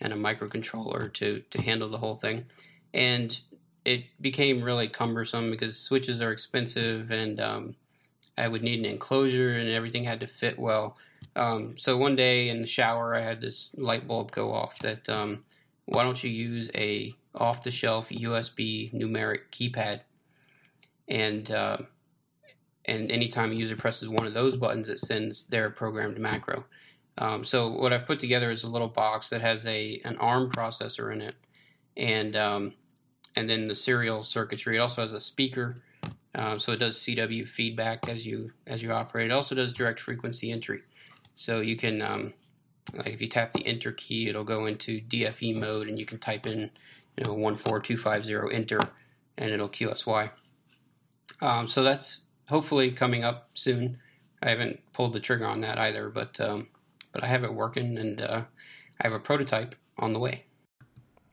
and a microcontroller to to handle the whole thing, and it became really cumbersome because switches are expensive and um, I would need an enclosure and everything had to fit well. Um, so one day in the shower, I had this light bulb go off that um, why don't you use a off the shelf USB numeric keypad and uh, and anytime a user presses one of those buttons, it sends their programmed macro. Um, so what I've put together is a little box that has a an ARM processor in it, and um, and then the serial circuitry. It also has a speaker, um, so it does CW feedback as you as you operate. It also does direct frequency entry, so you can um, like if you tap the enter key, it'll go into DFE mode, and you can type in you know one four two five zero enter, and it'll QSY. Um, so that's hopefully coming up soon. I haven't pulled the trigger on that either, but um, but I have it working and uh, I have a prototype on the way.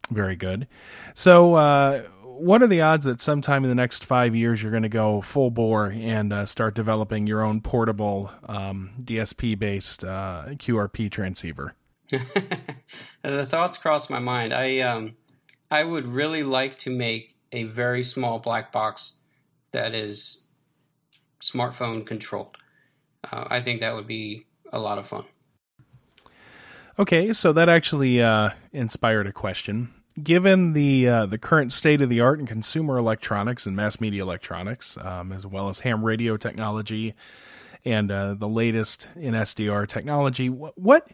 Very good. So, uh, what are the odds that sometime in the next five years you're going to go full bore and uh, start developing your own portable um, DSP based uh, QRP transceiver? the thoughts cross my mind. I um, I would really like to make a very small black box that is smartphone controlled. Uh, I think that would be a lot of fun. Okay, so that actually uh, inspired a question. Given the uh, the current state of the art in consumer electronics and mass media electronics, um, as well as ham radio technology and uh, the latest in SDR technology, what, what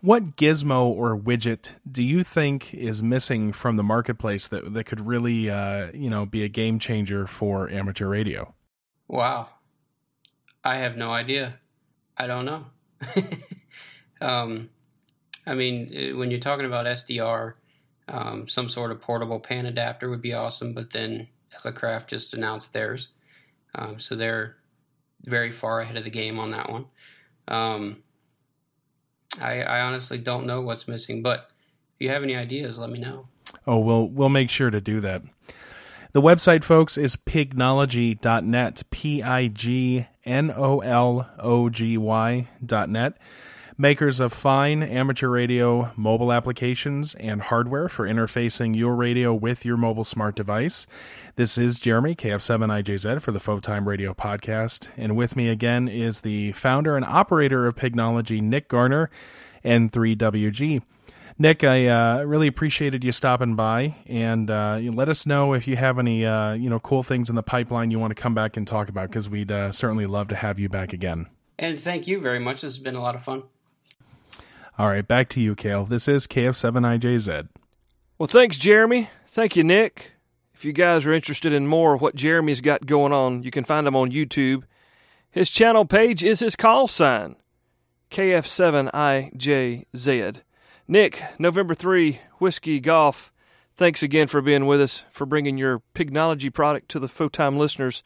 what gizmo or widget do you think is missing from the marketplace that that could really uh, you know be a game changer for amateur radio? Wow, I have no idea. I don't know. um, I mean, uh, when you're talking about SDR, um, some sort of portable pan adapter would be awesome, but then Elecraft just announced theirs. Um, so they're very far ahead of the game on that one. Um, I, I honestly don't know what's missing, but if you have any ideas, let me know. Oh, we'll we'll make sure to do that. The website, folks, is pignology.net. P I G N O L O G Y.net. Makers of fine amateur radio mobile applications and hardware for interfacing your radio with your mobile smart device. This is Jeremy, KF7IJZ, for the Photime Radio Podcast. And with me again is the founder and operator of Pignology, Nick Garner, N3WG. Nick, I uh, really appreciated you stopping by, and uh, let us know if you have any uh, you know cool things in the pipeline you want to come back and talk about because we'd uh, certainly love to have you back again. And thank you very much. This has been a lot of fun. All right, back to you, Cale. This is KF7IJZ. Well, thanks, Jeremy. Thank you, Nick. If you guys are interested in more of what Jeremy's got going on, you can find him on YouTube. His channel page is his call sign, KF7IJZ. Nick, November 3, Whiskey Golf, thanks again for being with us, for bringing your Pignology product to the Photime listeners.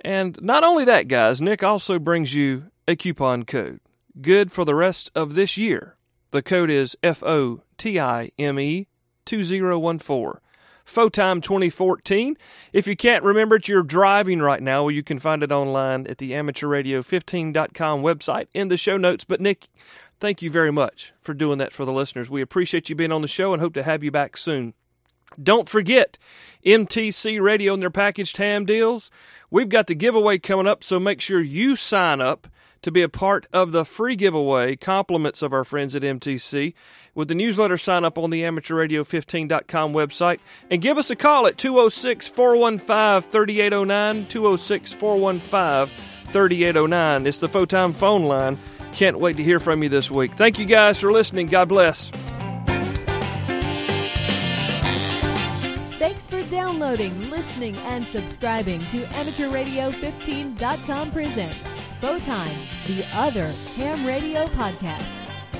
And not only that, guys, Nick also brings you a coupon code, good for the rest of this year. The code is FOTIME 2014. Photime 2014. If you can't remember it, you're driving right now. Well, you can find it online at the amateurradio15.com website in the show notes. But, Nick, thank you very much for doing that for the listeners. We appreciate you being on the show and hope to have you back soon. Don't forget MTC Radio and their packaged ham deals. We've got the giveaway coming up, so make sure you sign up to be a part of the free giveaway, compliments of our friends at MTC. With the newsletter, sign up on the amateurradio15.com website and give us a call at 206 415 3809. 206 415 3809. It's the Photime phone line. Can't wait to hear from you this week. Thank you guys for listening. God bless. Thanks for downloading, listening, and subscribing to AmateurRadio15.com presents Photime, the other ham radio podcast.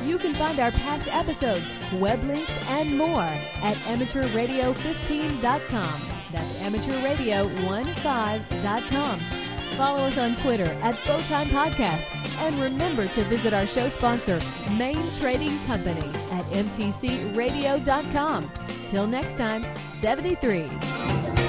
You can find our past episodes, web links, and more at AmateurRadio15.com. That's AmateurRadio15.com. Follow us on Twitter at Photime Podcast. And remember to visit our show sponsor, Main Trading Company, at MTCRadio.com. Till next time, 73s.